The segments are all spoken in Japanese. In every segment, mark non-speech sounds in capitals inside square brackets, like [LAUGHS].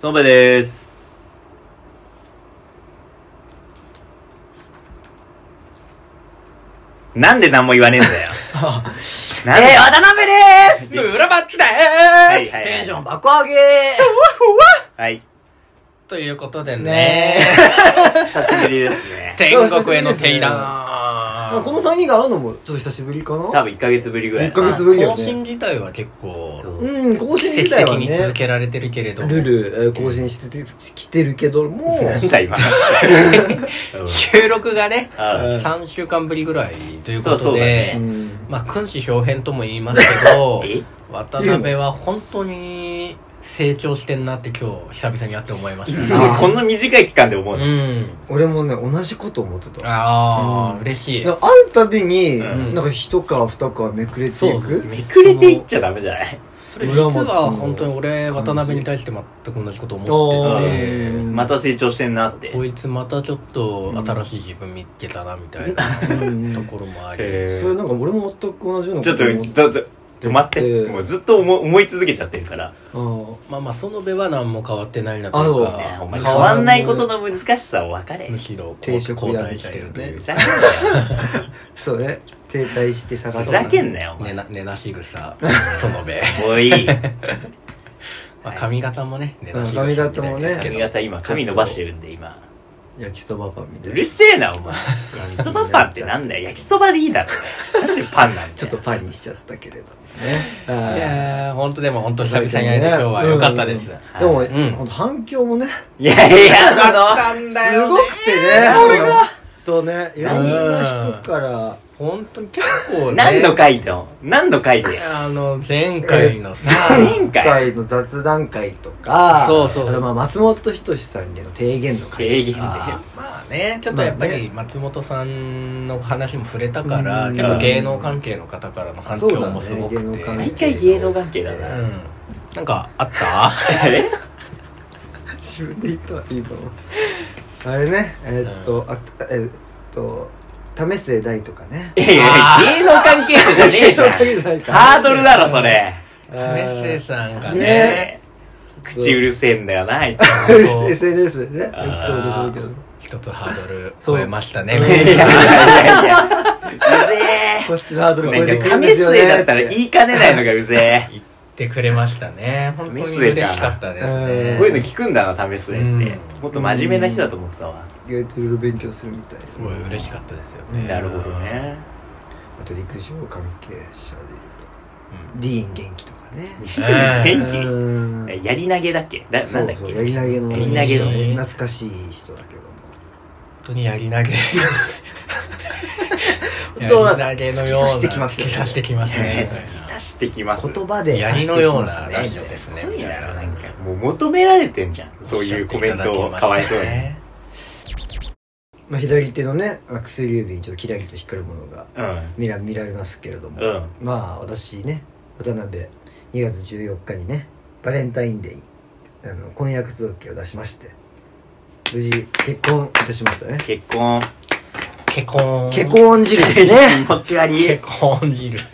そべです。なんで何も言わねえんだよ。[LAUGHS] なんで？えー、渡辺でーす村松でーす、はいはいテンション爆上げ。はい。ということでね。ね久しぶりですね。[LAUGHS] 天国への定談まあこの3人が会うのもちょっと久しぶりかな？多分1ヶ月ぶりぐらい。一ヶ月ぶりだよね。更新自体は結構そう。うん、更新自体はね。的に続、けられてるけれども。ルル、えー更新しててきてるけども、なんだ今。[LAUGHS] うん。収録がねあうん3週間ぶりぐらいというこそうそうだとでね。うん。まあ君子表変とも言いますけど [LAUGHS] え？渡辺は本当に成長してんなって今日久々に会って思いましたあーこんな短い期間で思ううのん。俺もね、同じこと思ってた。ああ、うん。嬉しい。会うたびに、うん。なんか一皮二皮めくれていそう。く。めくれていっちゃダメじゃない？それ実村松のは本当に俺渡辺に対して全く同じこと思ってて。うん。また成長してんなって。こいつまたちょっと新しい自分見っけたなみたいなうんところもあり。へーそれなんか俺も全く同じようなちょっと、思ちょっと、止まって。でもうずっと思思い続けちゃってるから。まあまあ園部は何も変わってないなというあかねお前変わんないことの難しさを分かれ。むしろ定食後屋みたいなね退してるというふざけんなよ。[LAUGHS] そうね。停滞して下がふざけんなよ、お前。寝な寝なし草園部もういい。[LAUGHS] まあ髪型もね寝なし草髪型もねみたいですけど髪型今、髪伸ばしてるんで、今。焼きそばパンみたういな。るせえな、お前。焼きそばパンってなんだよ。焼きそばでいいだろ。なんでパンなんだよ。ちょっとパンにしちゃったけれどもね。いあやー本当でも本当久々に会えて今日は良かったです、ーでも、うんほんと反響もね、いやいや、あの、んすごくてね、俺がほんとね、いろんな人から、本当に結構ね何の回の？何の回で？あの前回のさ前今回回の雑談会とか、そうそう。あとまあ松本人志さんへの提言のか。提言まあねちょっとやっぱまあり松本さんの話も触れたから、うん。結構芸能関係の方からの反響もすごくて。毎回芸能関係だな。うん。なんかあった？[LAUGHS] え [LAUGHS] 自分で言ったわいいのあれねえーっと、あえーっと為末大とかね。いやいやあー芸能関係者じゃねえじゃん。ハードルだろそれ。メッセさんがね。ね。口うるせえんだよなあいつ。SNS でね。あー。エピソードするけど。一つハードル超えましたね。いやいやいやいや。うぜこっちのハードル超えなんかえてくるんですよ為ね末だったら言いかねないのがうぜ言ってくれましたね。本当に嬉しかったですうん。ねえこういうの聞くんだな為末って。うん。もっと真面目な人だと思ってたわ。意外といろいろ勉強するみたいですすごい嬉しかったですよねなるほどね。あと陸上関係者でいうと。うん。ディーン元気とかね。え元気？うん。やり投げだっけ？だそなんだっけ？うそうやり投げのやり投げの。人。ね懐かしい人だけども。本当にやり投げ。本当はやり投げのような突き刺してきますよね。突き刺してきますね [LAUGHS] 刺してきます。言葉でや指してりのようなきますねラジオですね。すごいな。みたいななんか。もう求められてんじゃんそういうコメントをかわいそうに。まあ、左手のねまあ薬指にちょっとキラリと光るものがうん。見ら見られますけれども、うん。まあ私ね渡辺2月14日にねバレンタインデーあの婚約届を出しまして無事結婚いたしましたね。結婚結婚。結婚汁ですね。気持ち悪い。結婚汁は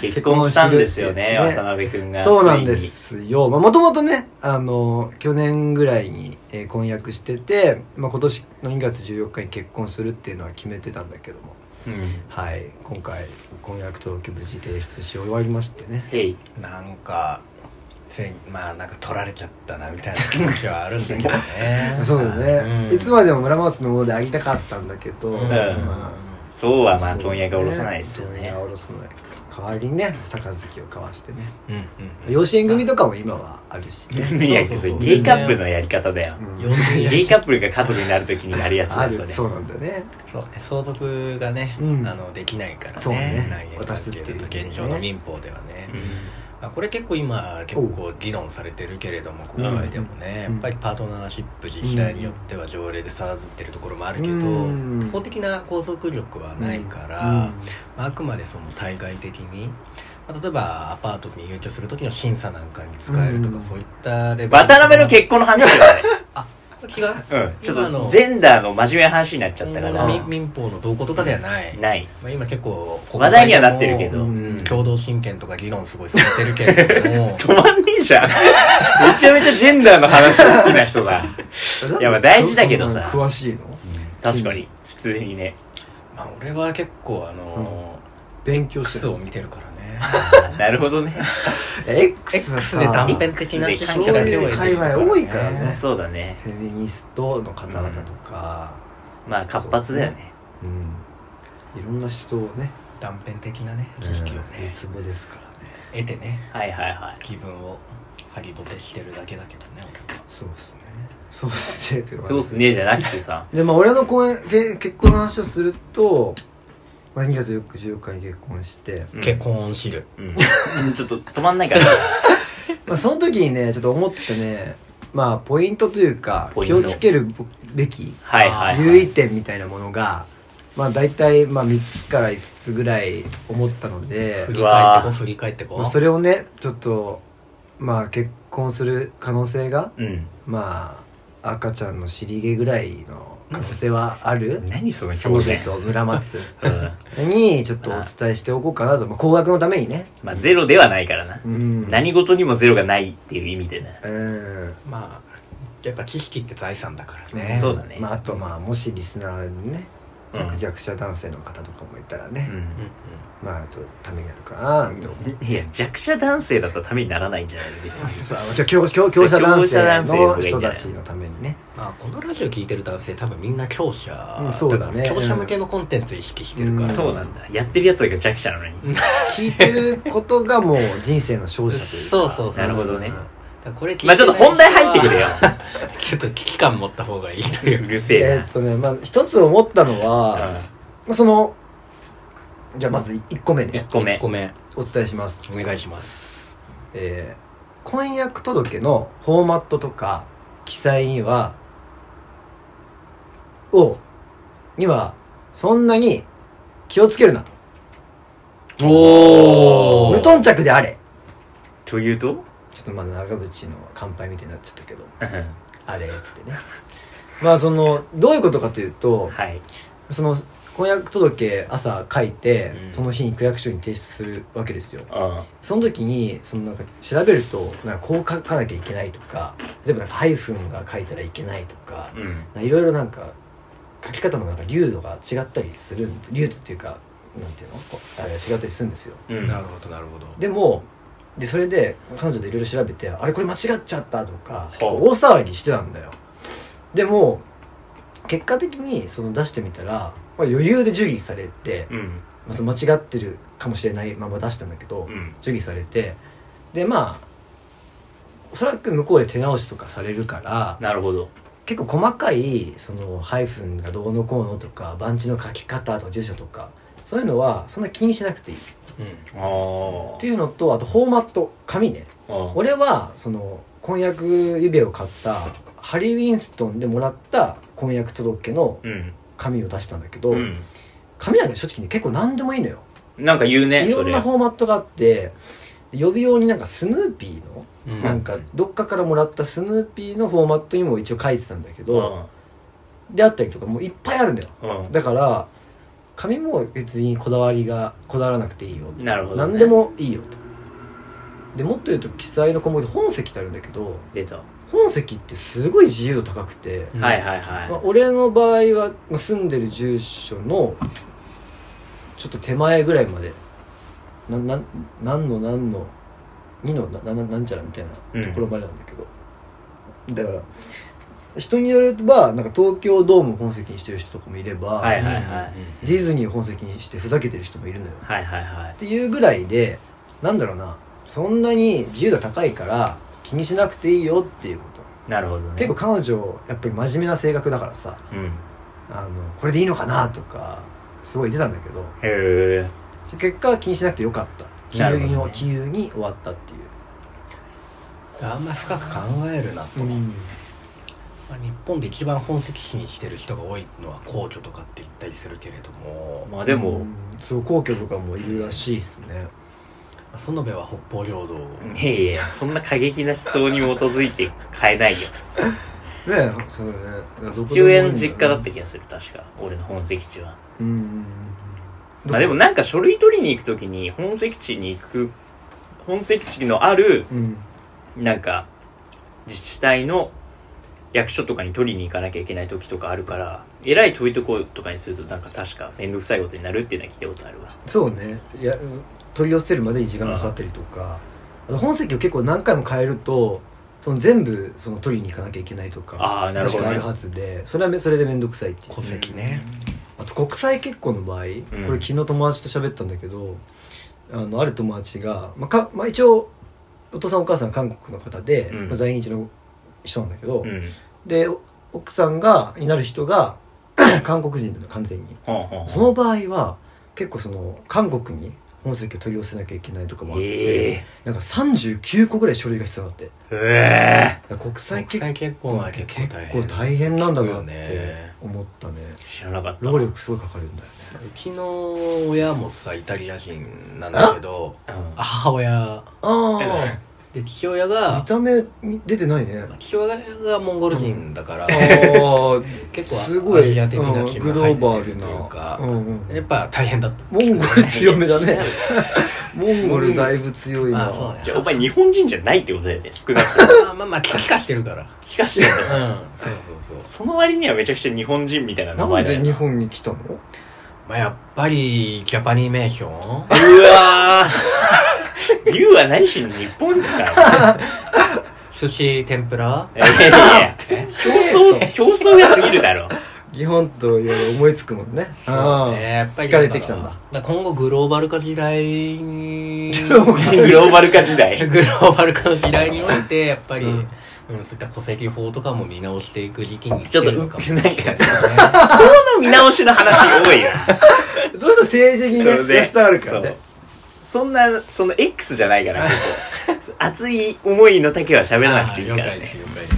い結婚したんですよね。渡辺君がそうなんですよ。まあもともとねあの去年ぐらいに、えー婚約してて、まあ、今年の2月14日に結婚するっていうのは決めてたんだけども。うん。はい。今回婚約届無事提出し終わりましてね。なんかついにまあなんか取られちゃったなみたいな気持ちはあるんだけどね。[LAUGHS] そうだね、うん。いつまでも村松のものでありたかったんだけど、うん。まあ。そうはまあ問屋が下ろさないですよ問屋ねが下ろさない。代わりにね杯を交わしてね。うんうん養子縁組とかも今はあるしね。いやそうそうゲイカップルのやり方だよ。うん。ゲイカップルが家族になるときになるやつだそれあるそうなんだよね。そうね。相続がね、うん。あのできないからね。そうね。渡すっていうね。現状の民法ではね、うん。まあ、これ結構今結構議論されてるけれども国会でもね、うん。やっぱりパートナーシップ自治体によっては条例で定ってるところもあるけど、うん。法的な拘束力はないから、うん。まあ、あくまでその対外的に、まあ、例えばアパートに入居する時の審査なんかに使えるとか、うん。そういったレベル渡辺の結婚の話だよね [LAUGHS] 違ううん。ちょっとジェンダーの真面目な話になっちゃったから。民民法の動向とかではない。ない。まあ、今結構話題にはなってるけど。うん。共同親権とか議論すごいされてるけれども。[LAUGHS] 止まんねえじゃん。めちゃめちゃジェンダーの話好きな人だ。[LAUGHS] いやまあ大事だけどさ。詳しいの？確かに。普通にね。まあ俺は結構あの勉強ー、してる。を見てるからね [LAUGHS] なるほどね。X X で断片的な知識だけを得てるそういう界隈多いからね。そうだね。フェミニストの方々とか、まあ活発だよね。う。ん。いろんな人をね。断片的なね知識をうんね、ツボですからね。得てね。はいはいはい。気分をハリボテしてるだけだけどね俺はそうですね。そうっすねっていうかどうすねえじゃなくてさ。でまあ俺の婚け結婚の話をすると、まあ、2月14日に結婚して、うん。結婚知る。うん。うん。ちょっと止まんないから。[LAUGHS] まあ、その時にねちょっと思ってねまあポイントというかポイント。気をつけるべきはいはい留意点みたいなものがまあ大体まあ3つから5つぐらい思ったので。振り返ってこうわー振り返ってこ。まあそれをねちょっとまあ結婚する可能性がうん。まあ赤ちゃんの尻毛ぐらいの可能性はある？何その表現？と村松。うん。にちょっとお伝えしておこうかなと、まあ、高額のためにね。まあゼロではないからな。うん。何事にもゼロがないっていう意味でなうん。まあやっぱ知識って財産だからね。そうだね。まあ、あとまあもしリスナーにねうん弱弱者男性の方とかもいたらね、うん。うん。まあちょっとためになるかなって思ういや弱者男性だったらためにならないんじゃない？別に。[LAUGHS] そうあの強強強者男性の人たちのためにねまあこのラジオ聞いてる男性多分みんな強者、うんそうだね。から強者向けのコンテンツ意識してるから、うん。そうなんだ。やってるやつが弱者なのに。聞いてることがもう人生の勝者というか。[LAUGHS] そうそうそうなるほどね。だからこれ聞いてまあちょっと本題入ってくれよ。[LAUGHS] ちょっと危機感持った方がいいという。うるせええっとねまあ一つ思ったのは、そのじゃあまず1個目ね。1個目。1個目。お伝えします。お願いします。えー婚約届のフォーマットとか記載にはをにはそんなに気をつけるなお無頓着であれ。というと？ちょっとまあ長渕の乾杯みたいになっちゃったけど。う [LAUGHS] んあれっつってね。まあそのどういうことかというとはい。その婚約届朝書いて、うん。その日に区役所に提出するわけですよ。うんその時にそのなんか調べるとなんかこう書かなきゃいけないとか例えばなんかハイフンが書いたらいけないとかうん。いろいろなんか書き方のなんか流度が違ったりするん流度っていうかなんていうの？あれが違ったりするんですよ。うん。なるほどなるほど。でもでそれで彼女でいろいろ調べてあれこれ間違っちゃったとか大騒ぎしてたんだよ。でも結果的にその出してみたら、まあ、余裕で受理されて、うん。まあ、その間違ってるかもしれないまま出したんだけど、うん。受理されてでまあおそらく向こうで手直しとかされるからなるほど結構細かいそのハイフンがどうのこうのとか番地の書き方とか住所とかそういうのはそんな気にしなくていい。っうん。ああていうのとあとフォーマット紙ね。俺はその婚約指輪を買ったハリー・ウィンストンでもらった婚約届のうん。紙を出したんだけど、うん。紙なんて正直ね結構何でもいいのよ。なんか言うねいろんなそフォーマットがあって予備用になんかスヌーピーのうん。なんかどっかからもらったスヌーピーのフォーマットにも一応書いてたんだけれど、であったりとかもういっぱいあるんだよ。うん。うんだから紙も別にこだわりがこだわらなくていいよ。なるほどね。何でもいいよと。でもっと言うと記載の項目で本籍ってあるんだけど本籍ってすごい自由度高くて、うんはいはい。まあは、俺の場合はまあ住んでる住所のちょっと手前ぐらいまでなな何の何の2のなななんちゃらみたいなところまでなんだけど、だから人によればなんか東京ドーム本籍にしてる人とかもいれば、はいはいはい。ディズニー本籍にしてふざけてる人もいるのよ。はいはいはい。っていうぐらいでなんだろうなそんなに自由度高いから気にしなくていいよっていうこと。なるほどね。結構彼女やっぱり真面目な性格だからさうん。あのこれでいいのかなとかすごい言ってたんだけど。へえ結果気にしなくてよかった気なるほどね有に、終わったっていう、あんま深く考えるなと、まあ、日本で一番本籍地にしてる人が多いのは皇居とかって言ったりするけれども、ままあでもうん。そう皇居とかもいるらしいですね。あ園部は北方領土。をいやいやそんな過激な思想に基づいて変えないよ。[LAUGHS] ねそうだね。父親の実家だった気がする確か。俺の本籍地は。うんうんうんまあでもなんか書類取りに行くときに本籍地に行く本籍地のあるうん。なんか自治体の役所とかに取りに行かなきゃいけない時とかあるからえらい遠いとことかにするとなんか確か面倒くさいことになるっていうのは聞いたことあるわ。そうね。いや取り寄せるまでに時間がかかったりとか。あと本籍を結構何回も変えるとその全部その取りに行かなきゃいけないとかあーなるほどね。確かあるはずでそれはめそれで面倒くさいっていう。戸籍ねあと国際結婚の場合、これ昨日友達と喋ったんだけどあのある友達が、まあかまあ、一応お父さんお母さん韓国の方で、うん。まあ、在日の人なんだけど、うん。でお奥さんがになる人が [CLEARS THROAT] 韓国人なの完全に。ほんほんほんその場合は結構その韓国に本籍を取り寄せなきゃいけないとかもあって、え。なんか39個ぐらい書類が必要だって。ええ。国際結国際結婚は結構大変。構大変なんだなってね。思ったね。知らなかった。労力すごいかかるんだよね。うちの親もさイタリア人なんだけどうん母親。あで父親あが見た目に出てないね。父親がモンゴル人だから、[LAUGHS] ああ結構すごい。アジア的な血もうんグロ入ってるーバルなというかうんうん。やっぱ大変だったモンゴル強めだね。[LAUGHS] モンゴルだいぶ強いな。あそうねじゃあお前日本人じゃないってことだよね少なくとも。まあまあまあ聞かしてるから。うん聞かしてるそうそうそう。その割にはめちゃくちゃ日本人みたいな名なん前だよで日本に来たの？まあやっぱりジャパニメーションうわー [LAUGHS] 龍は何しに日本ですからね寿司天ぷら？いやいやいや表層表層が過ぎるだろ。日本といろいろ思いつくもんね。ああね。やっぱり惹かれてきたんだ。だ今後グローバル化時代にグローバル化。時代。[LAUGHS] グローバル化の時代においてやっぱり、ううんんそういった戸籍法とかも見直していく時期に来ちょってとるのかもしれない。ですねこの見直しの話多いなどうしても政治にねそうね。寄せてあるからねそんなその X じゃないからここ [LAUGHS] 熱い思いの丈は喋らなくていいからね。了解です了解です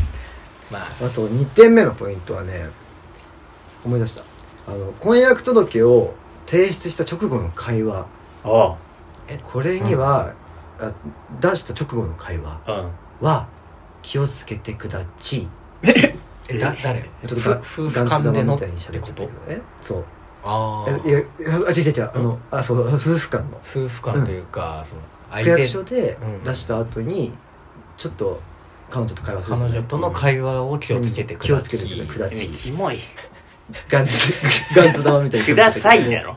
まああと2点目のポイントはね思い出した。あの婚約届を提出した直後の会話。おうこれには、あ出した直後の会話。うん。は気をつけてくだち。いえだ誰？ちょっとが夫婦間でのツ玉みたいに喋っちゃったけど。ねそうああえいやいやあ違う違う違う。あのあそう夫婦間の。夫婦間というか、その区役所でうん。出した後にちょっと彼女と会話する彼女との会話を気をつけてくだ気をつけてくだねち。キモい。ガンツ [LAUGHS] ガンツ玉みたいにくださいだろ。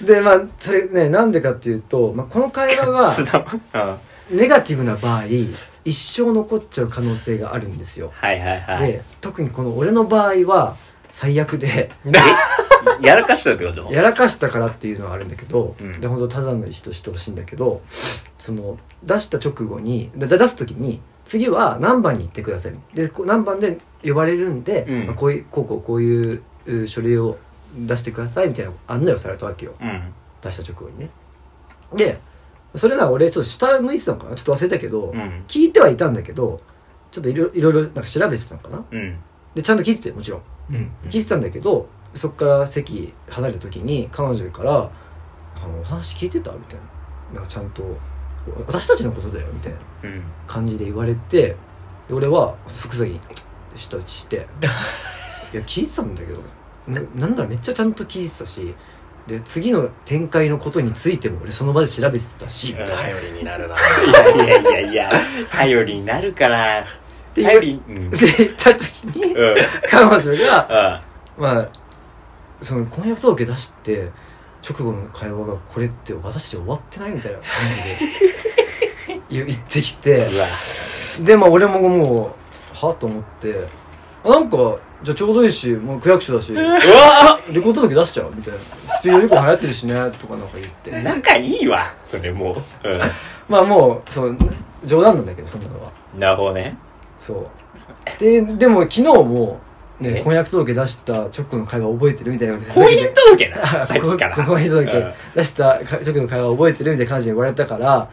でまあそれねなんでかっていうと、まあ、この会話が津田うん。ネガティブな場合一生残っちゃう可能性があるんですよ。はいはいはい。で特にこの俺の場合は最悪で。え？やらかしたってことやらかしたからっていうのはあるんだけど、うん。で本当ただの石としてほしいんだけどその出した直後にで出す時に次は何番に行ってください。でこう何番で呼ばれるんで、うん。まあ、こういうこうこうこういうう書類を出してくださいみたいな案内をされたわけよ。うん。出した直後にね。でそれなら俺ちょっと下向いてたのかな？ちょっと忘れたけど、うん。聞いてはいたんだけどちょっといろいろいろなんか調べてたのかな？うん。でちゃんと聞いてたよもちろん。うん。聞いてたんだけどそっから席離れた時に彼女から「あのお話聞いてた?」みたいな。なんかちゃんと「私たちのことだよ」みたいなうん。感じで言われてで俺は即座に舌打ち？して [LAUGHS]「いや聞いてたんだけどななんだろめっちゃちゃんと聞いてたしで次の展開のことについても俺その場で調べてたし」うん。頼りになるな。いやいやいやいや。頼りになるから。て頼りうん。で言った時にうん。彼女がうん。まあその婚約届出して直後の会話がこれって私終わってないみたいな感じで言 [LAUGHS] 言ってきてでまあ俺ももうはと思ってあなんかじゃあちょうどいいしもう区役所だしうわ。離婚届出しちゃう？みたいな。スピード離婚流行ってるしねとかなんか言って。仲いいわそれも。う [LAUGHS] まあもうそう冗談なんだけどそんなのは。うんなるほどね。そう。ででも昨日もえね婚約届出した直後の会話覚えてるみたいなことで婚姻届な。[LAUGHS] さっきから。ここに届うん。出した直後の会話覚えてるみたいな感じで言われたから、ま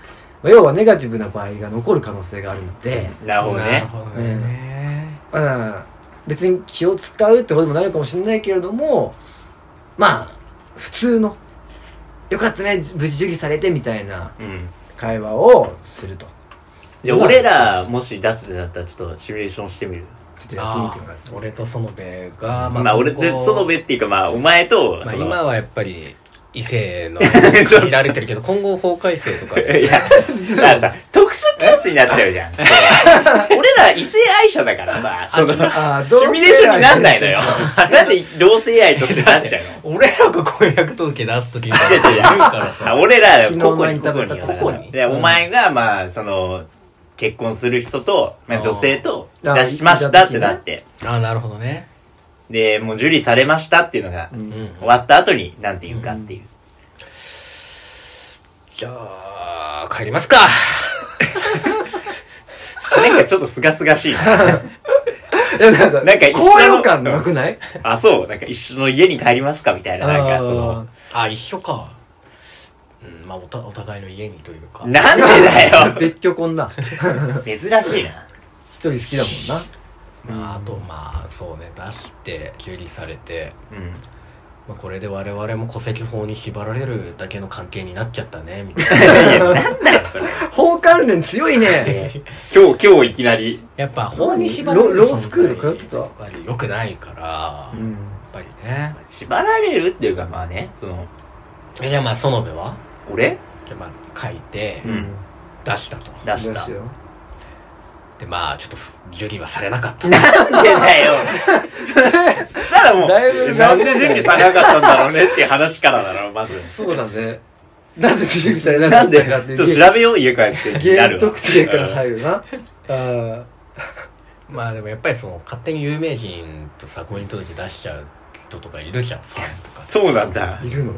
あ、要はネガティブな場合が残る可能性があるので、なるほどね。なるほどね、まあ、別に気を使うってことでもないかもしれないけれどもまあ普通の「よかったね無事受理されて」みたいなうん。会話をすると。じゃあ俺らもし出すってなったらちょっとシミュレーションしてみるちょっとやってみてもらって。俺と園部がまあ俺で今後園部っていうかまあお前とまあ、今はやっぱり異性の [LAUGHS] 限られてるけど今後法改正とかいでや、だからさ、特殊ケースになっちゃうじゃん。[LAUGHS] 俺ら異性愛者だからさ、その、シミュレーションになんないのよ。[LAUGHS] なんで同性愛としてなっちゃう俺らが婚約届出す時に俺ら、昨日個々に前に食べた個々個々に。で、お前が、まあ、その、結婚する人と、まあ、女性とあー出しましたってなって、ああなるほどね。で、もう受理されましたっていうのが終わった後に、なんて言うかっていう。じゃあ帰りますか。[LAUGHS] なんかちょっとすがすがしいな。[LAUGHS] いやなんかなんか一緒の高揚感なくない？あ、そう、なんか一緒の家に帰りますかみたいな、なんかその、あ一緒か。うんまあおたお互いの家にというか。なんでだよ。[LAUGHS] 別居婚だ。珍しいな。一人好きだもんな。まああとまあそうね出して受理されて、うん。まあ、これで我々も戸籍法に縛られるだけの関係になっちゃったねみたいな。[LAUGHS] いや、なんだよ、それ。法関連強いね。ね今日、今日いきなり。やっぱ法に縛られるロロースクール通ってた？やっぱり良くないから、やっうんぱりね。縛られるっていうか、まあね、その、えじゃあまあ園部は？俺？じゃあまあ書いてうん。出したと、出した。出しよ。でまあちょっと受理はされなかった。なんでだよ。そしたらもう、だいぶな。んで準備されなかったんだろうねっていう話からだろ、まず。そうだね。なんで準備されなかっ [LAUGHS] なんで、ちたかってょっと調べよう、家帰って。な原るわ。特定から入るな。ああまあでもやっぱりその勝手に有名人とさ婚姻届出しちゃう人とかいるじゃん。ファンとか。そうなんだ。いるの？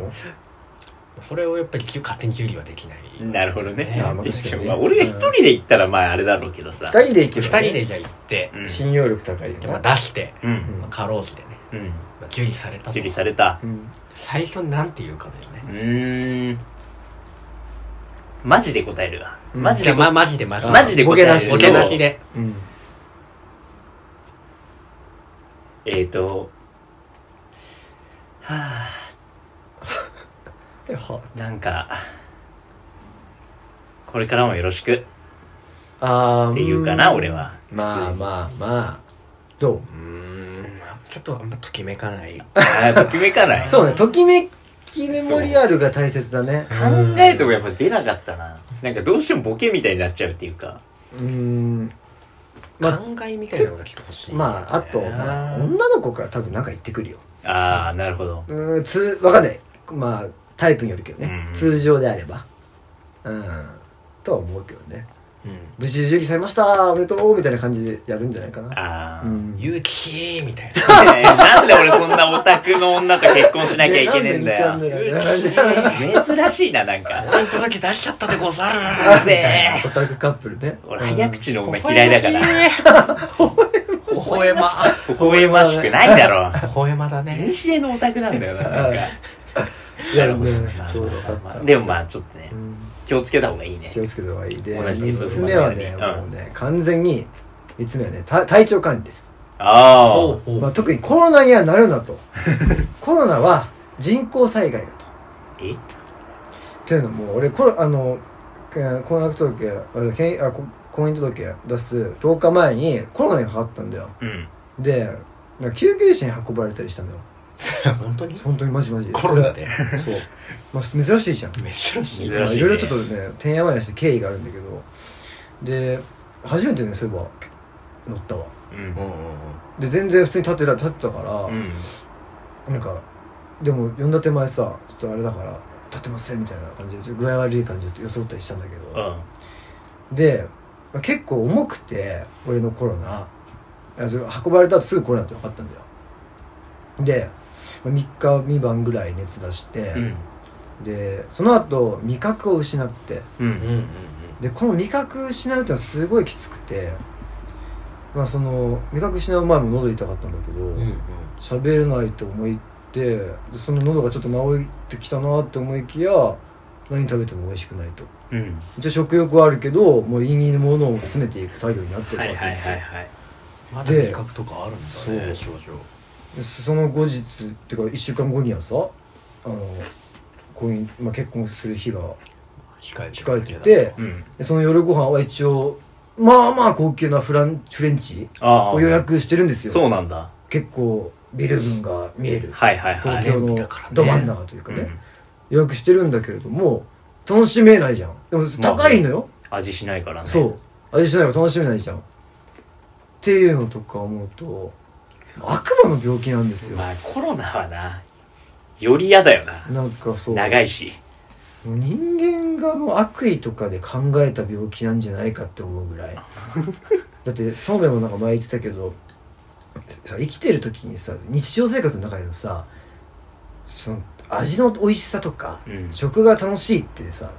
それをやっぱり勝手に受理はできない。なるほどね。ね。まあ俺が一人で行ったら、まああれだろうけどさ。二人で行け二ばね。人でじゃあ行って、うん。信用力高いよでまあな出して、うん。まあ、過労死でね、うん。まあ、受理されたと。受理された。うん。最初になんて言うかだよね。うーん。マジで答えるわ。うん。マジでまあマジでマジでマジで答える。ボケなしで。うん。えーと、はえはぁ、なんか、これからもよろしく。あーっていうかな、俺は。まあまあまあ。どう？うーんちょっとあんまときめかない。[LAUGHS] あーときめかない。そうねときめきメモリアルが大切だね。考えてもやっぱ出なかったな。なんかどうしてもボケみたいになっちゃうっていうか。うーん。まあ考えみたいなのが来てほしい、まああと、まあ、女の子から多分なんか言ってくるよ。あー、なるほど。うーんつわかんない。まあタイプによるけどね、うん通常であれば。うん。とは思うけどね。うん。無事受理されました。おめでとう。みたいな感じでやるんじゃないかな。あー。うん。勇気みたいな。えーなんで俺そんなオタクの女と結婚しなきゃいけねえんだよ。珍しいな、なんか。届出しちゃったでござる。うぜえ。オタクカップルね。俺早口の女嫌いだから。微笑ま。微笑ましくないだろ。[LAUGHS] 微笑まだ [LAUGHS] いねにしえのオタクなんだよな、なんか。いやねまあそうでもまあちょっとねう、ん。気をつけた方がいいね。気。をつけた方がいいで同じ3つ目はねうん。もうね完全に3つ目はねた体調管理です、あまあ、特にコロナにはなるなと。[LAUGHS] コロナは人工災害だと。あ。えというのも俺コロあのけ婚約届あけんあこ婚姻届出す10日前にコロナにかかったんだよ。うん。でなんか救急車に運ばれたりしたのよ本当に？本当にマジマジ。コロナで？俺そう、まあ、珍しいじゃん。珍しい。珍しいまあいろいろちょっとねてんやわんやして経緯があるんだけど。で初めてねそういえば乗ったわ。うん。うんうんうん。で全然普通に立ってた立ってたから、うん。なんかでも呼んだ手前さちょっとあれだから立ってませんみたいな感じでちょっと具合悪い感じで装ったりしたんだけうど、ん。で結構重くて俺のコロナ。あそれ運ばれた後すぐコロナって分かったんだよ。で3日3晩ぐらい熱出して、うん。でその後味覚を失ってう。うんんうんでこの味覚失うってのはすごいきつくてまあその味覚失う前も喉痛かったんだけど、うんうん喋れないと思ってでその喉がちょっと治ってきたなって思いきや何食べても美味しくないとうん。一応食欲はあるけどもう胃に物を詰めていく作業になってるはいはいわけですよ、はいはい。まだ味覚とかあるんだね症状でその後日っていうか1週間後にはさあの婚姻、まあ、結婚する日が控えて控えててうん。でその夜ご飯は一応まあまあ高級なフランフレンチああ。を予約してるんですよ。そうなんだ。結構ビル群が見える。はいはいはい。東京のど真ん中というかね、うん。予約してるんだけれども楽しめないじゃん。でも高いのよ、味しないからね。そう。味しないから楽しめないじゃん。っていうのとか思うと悪魔の病気なんですよ、まあコロナはなより嫌だよな。なんかそう。長いし。人間がの悪意とかで考えた病気なんじゃないかって思うぐらい。[LAUGHS] だってそうめんもなんか前言ってたけどさ生きてる時にさ日常生活の中でのさその味の美味しさとか、うん。食が楽しいってさ、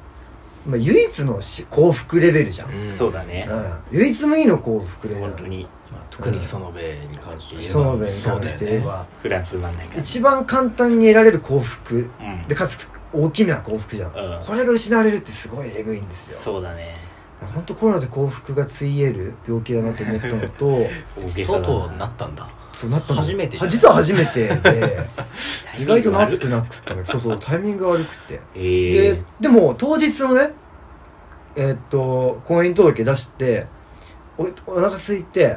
まあ、唯一のし幸福レベルじゃん、うん。そうだね。うん、唯一無二の幸福レベル。本当にまあ、特に。園部に関して言えば。そうめんに関して言えそうだよね。ば、フランスなんないから一番簡単に得られる幸福。うん。でかつ大きな幸福じゃん、うん。これが失われるってすごいえぐいんですよ。そうだね。本当コロナで幸福がついえる病気だなと思ったのと [LAUGHS] とうとうなったんだそうなったの。初めてじゃない？は実は初めてで。[LAUGHS] 意外となってななくったねそうそうタイミングが悪くて。ええ。ででも当日のねえーっと婚姻届出しておお腹空いて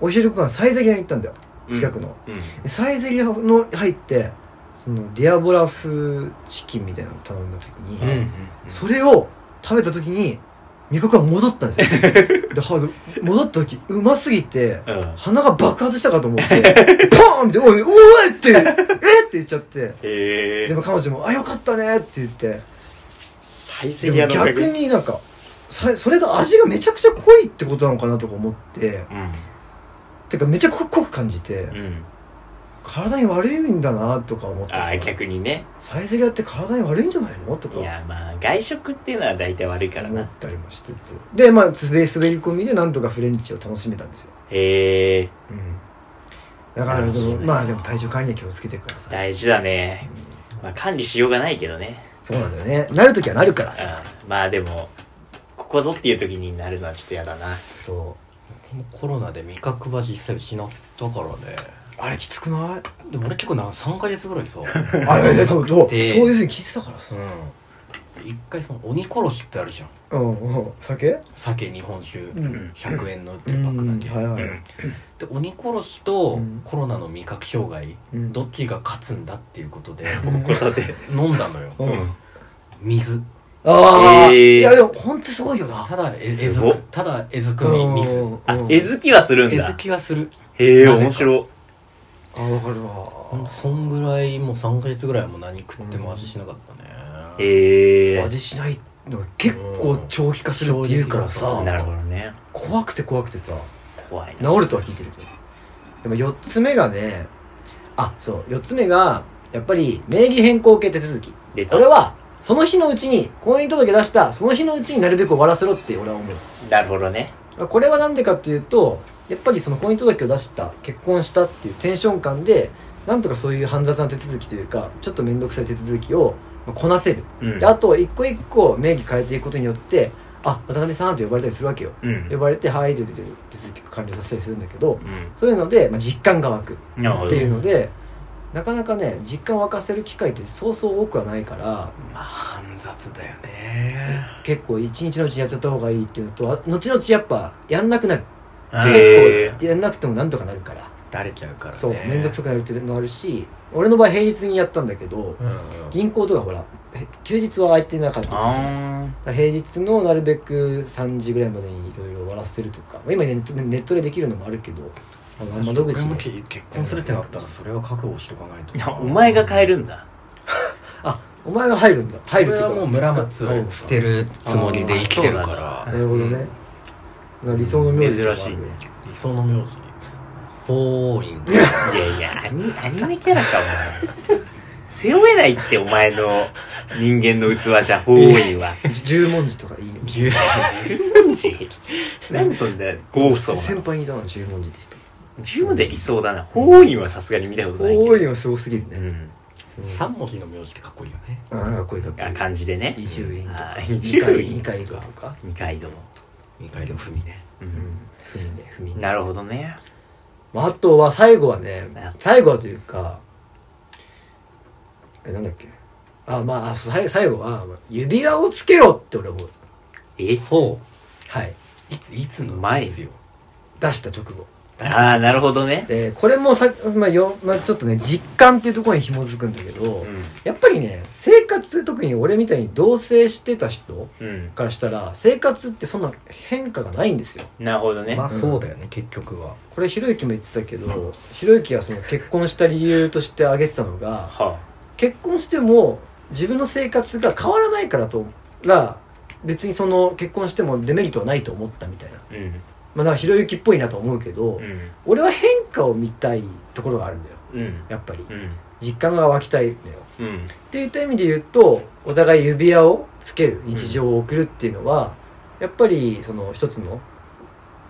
お昼ご飯サイゼリヤに行ったんだよ。近くの、うん。でサイゼリヤの入ってそのディアボラ風チキンみたいなの頼んだ時に、うんうん。それを食べた時に味覚が戻ったんですよでは戻った時うますぎてうん。鼻が爆発したかと思って [LAUGHS] ポーンって「おいおい!」って「えっ!」って言っちゃって。へえ。でも彼女も「あよかったね」って言って。サイゼでもリヤのおかげ。逆になんかさそれが味がめちゃくちゃ濃いってことなのかなとか思って。てかめちゃ濃く感じて。うんうん体に悪いんだなとか思ってああ逆にね。サイゼリヤって体に悪いんじゃないのとか。いやまあ外食っていうのは大体悪いからな。思ったりもしつつ。でまあ滑り滑り込みでなんとかフレンチを楽しめたんですよ。へえうん。だからでもまあでも体調管理は気をつけてください。大事だね。まあ管理しようがないけどね。そうなんだよね。なるときはなるからさ。うん。まあでもここぞっていう時になるのはちょっと嫌だな。そこのコロナで味覚は実際失ったからね。うあれきつくない？でも俺結構なんか3ヶ月ぐらいさ [LAUGHS] あれねそうそう？そうでいうふうに聞いてたからさ。うん。一回その鬼殺しってあるじゃん。うんうん。酒？酒日本酒うん。100円の売ってうるパック酒、んはいはい。うん。で鬼殺しとうん。コロナの味覚障害、うん。どっちが勝つんだっていうことで [LAUGHS] うん飲んだのよ。ううん。ん水。ああ、えー。いやでも本当すごいよな。ただええずくただえずくみ水。うんあうん。絵付きはするんだ。えずきはする。へえなぜか。面白あわかるわ。そんぐらいもう3ヶ月ぐらいはもう何食っても味しなかったね、へえ。味しないのが結構長期化するっていうからうさんなるほどね。怖くて怖くてさ怖いな。治るとは聞いてるけど。でも4つ目がねあそう4つ目がやっぱり名義変更系手続き。出た。これはその日のうちに婚姻届出したその日のうちになるべく終わらせろって俺は思う。なるほどね。これはなんでかっていうとやっぱりその婚姻届を出した結婚したっていうテンション感でなんとかそういう煩雑な手続きというかちょっと面倒くさい手続きをまあこなせる、うん。であと一個一個名義変えていくことによってあ渡辺さんと呼ばれたりするわけよ。うん。呼ばれて「はい」って言って手続きを完了させたりするんだけどうそういうので、まあ、実感が湧くっていうのでなかなかね実感を沸かせる機会ってそうそう多くはないからまあ煩雑だよね。結構一日のうちにやっちゃった方がいいっていうのとあ後々やっぱやんなくなる結構やんなくてもなんとかなるから。だれちゃうからね。そう面倒くさくなるっていうのあるし俺の場合平日にやったんだけどうんうん。銀行とかほらへ休日は空いてなかったりすかあら平日のなるべく3時ぐらいまでにいろいろ終わらせるとかまあ今ネットネットでできるのもあるけどあの窓口俺もでけ結婚するってなったらそれは覚悟しとかないと。あお前が変えるんだ。[LAUGHS] あお前が入るんだ。入るっていうか俺はもう村松を捨てるつもりで生きてるかあらなるほどね、な理想の名字とかある珍しいね。理想の名字。法院。いやいやアニアニメキャラかお前。背負えないってお前の人間の器じゃ法院は。十文字とかいいよ牛十文字何？そんな豪壮先な輩にいたのは十文字でした十文字は理想だな。法院はさすがに見たことないけど。多いはすごすぎるね、うん。三文字の名字ってかっこいいよね。ああかっこいい。かっこいあい漢字でね。伊集院とか。二階堂とか。二階堂二階堂ふみね。ふみねふみね。なるほどね。まあ、あとは最後はねな最後はというかえなんだっけ。あまあ最最後はまあ指輪をつけろって俺思う。え？ほはい。いついつの前いつよ。出した直後ああなるほどね。でこれもさ、まあよまあ、ちょっとね実感っていうところに紐づくんだけど、うん。やっぱりね生活特に俺みたいに同棲してた人うん。からしたら生活ってそんな変化がないんですよ。なるほどね。まあそうだよね結局は。これひろゆきも言ってたけどひろゆきがその結婚した理由として挙げてたのがは結婚しても自分の生活が変わらないからとら別にその結婚してもデメリットはないと思ったみたいな。あうんまあなんかひろゆきっぽいなと思うけど、うん。俺は変化を見たいところがあるんだよ。うん。やっぱり。うん。実感が湧きたいんだよ。うん。っていった意味で言うとお互い指輪をつける日常を送るっていうのは、やっぱりその一つの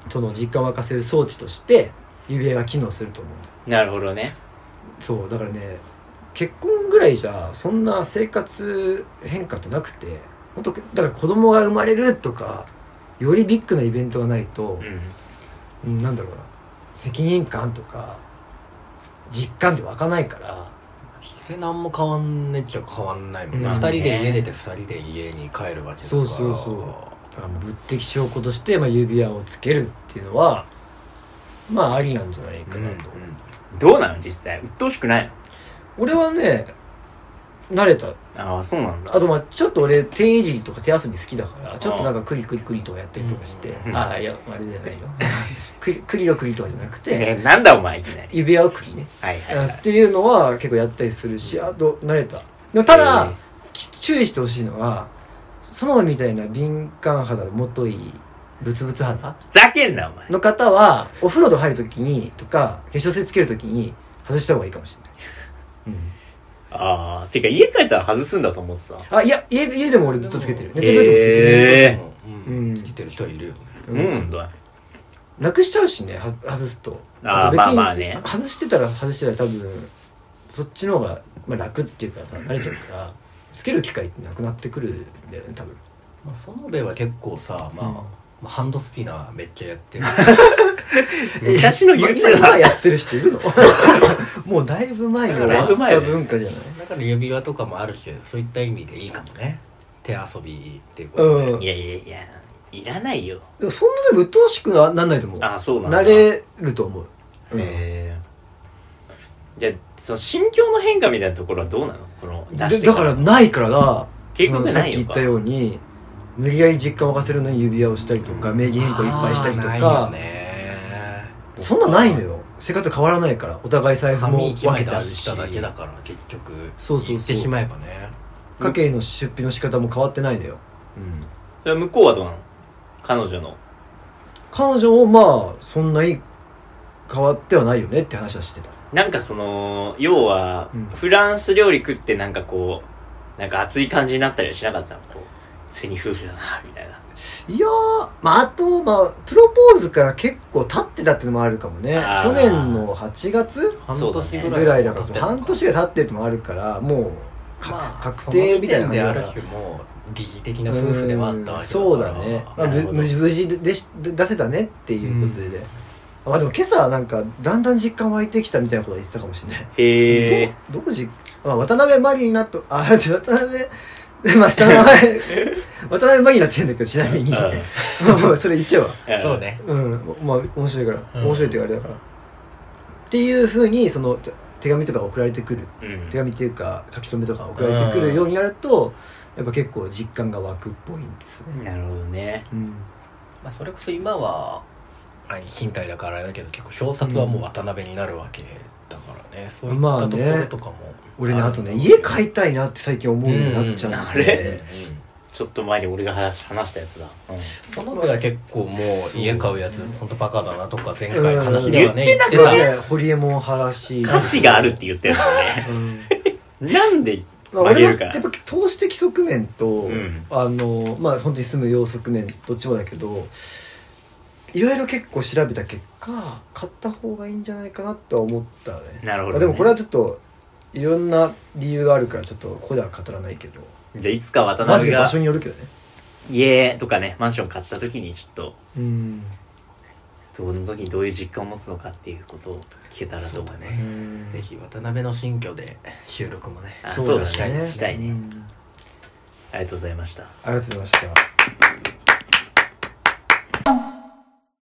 その実感を沸かせる装置として指輪が機能すると思うんだよ。なるほどね。そうだからね結婚ぐらいじゃそんな生活変化ってなくて本当だから子供が生まれるとかよりビッグなイベントがないとう、ん。うんなんだろうな。責任感とか実感って湧かないから。それ何も変わんねっちゃ変わんないもんね、うん。二人で家出て二人で家に帰るわけだから。そうそうそう。だから物的証拠として、まあ、指輪をつけるっていうのはまあありなんじゃないかなと、どうなの実際？鬱陶しくない？俺はね慣れた。のああそうなんだ。あとまあちょっと俺手いじりとか手遊び好きだからちょっとなんかクリクリクリとかやったりとかして、うん。ああいやあれじゃないよ。クリクリのクリとかじゃなくて、ねなんだお前いきなり。指輪をクリね、はいはいはい。っていうのは結構やったりするしあと慣れた。でもただ、き注意してほしいのはそのみたいな敏感肌もといブツブツ肌ふざけんなお前。の方はお風呂と入るときにとか化粧水つけるときに外した方がいいかもしれない、ああてか家帰ったら外すんだと思ってた。うん、あいや家家でも俺ずっとつけてる。ネットベッドもつけてるし、へうん、うんつけてる人はいるよね。うん。うんだなくしちゃうしねは外すと。あーと別にまあまあね。外してたら外してたら多分そっちの方が、まあ、楽っていうかさ慣れちゃうからつける機会ってなくなってくるんだよね多分。まあ、園部は結構さ、まあうん。まあハンドスピナーめっちゃやってる。[LAUGHS] 昔の今 YouTuber 今やってる人いるの？[LAUGHS] もうだいぶ前に終わった文化じゃない？だから指輪とかもあるしそういった意味でいいかもね。手遊びっていうことで、うん。いやいやいやいらないよ。でもそんなでも鬱陶しくはなんないと思う。あそうなんだ。慣れると思う、うえじゃあその心境の変化みたいなところはどうなの？この出してでだからないからだ結局そのさっないのかき言ったように無理やり実感を沸かせるのに指輪をしたりとか名義変更いっぱいしたりとあーないよか、ね。そんなないのよ。生活変わらないからお互い財布も分けてあるしただけだから結局。そうそうそう。言ってしまえばね。家計の出費の仕方も変わってないのよ、うん、向こうはどうなの？彼女の。彼女もまあそんなに変わってはないよねって話はしてた。なんかその要は、うん。フランス料理食ってなんかこうなんか熱い感じになったりはしなかったの？こうセニ夫婦だなみたいな。いやー、まあ、あと、まあ、プロポーズから結構経ってたっていうのもあるかもね。去年の8月？半年ぐらいだから経ってるの半年が経ってるのもあるからもう確,、まあ確定みたいな感じだから。その時点であ疑似的な夫婦ではあったわけだから。うんそうだね、まあ、無事無事ででし出せたねっていうことで、まあでも今朝はなんかだんだん実感湧いてきたみたいなことは言ってたかもしれない。へえどどこじあ渡辺マリナとあ [LAUGHS] 渡辺 [LAUGHS] まあ下の [LAUGHS] 名前渡辺マリナって言うんだけどちなみに。もう [LAUGHS] それ言っちゃうわそうね。うん。まあ面白いから、うん。面白いって言われたから。っていうふうにそのて手紙とか送られてくる。うん。手紙っていうか書き留めとか送られてくるようになると、やっぱ結構実感が湧くっぽいんですね、なるほどね。うん、まあ、それこそ今はあ賃貸だからあれだけど結構表札はもう渡辺になるわけね、そういったところとかも。俺ねあとね家い買いたいなって最近思うようになっちゃうんうん。あでれ、ちょっと前に俺が話話したやつだ、うん。その子は結構もう家買うやつ本当バカだなとか前回のうん話ではね言っな言っててたね。ホリエモン派らしい。価値があるって言ってるうん。の [LAUGHS] ねなんでまあ、俺はやっぱ投資的側面と、ん。あのまあ本当に住む用側面どっちもだけどいろいろ結構調べた結果買った方がいいんじゃないかなとは思ったね。なるほど、ね、まあでもこれはちょっといろんな理由があるからちょっとここでは語らないけど。じゃあいつか渡マジで場辺が所によるけどね。家とかねマンション買った時にちょっとうん。その時にどういう実感を持つのかっていうことを聞けたらと思います、ね。ぜひ渡辺の新居で収録もねあそうだね。したいですしたいね。うん。ありがとうございました。ありがとうございました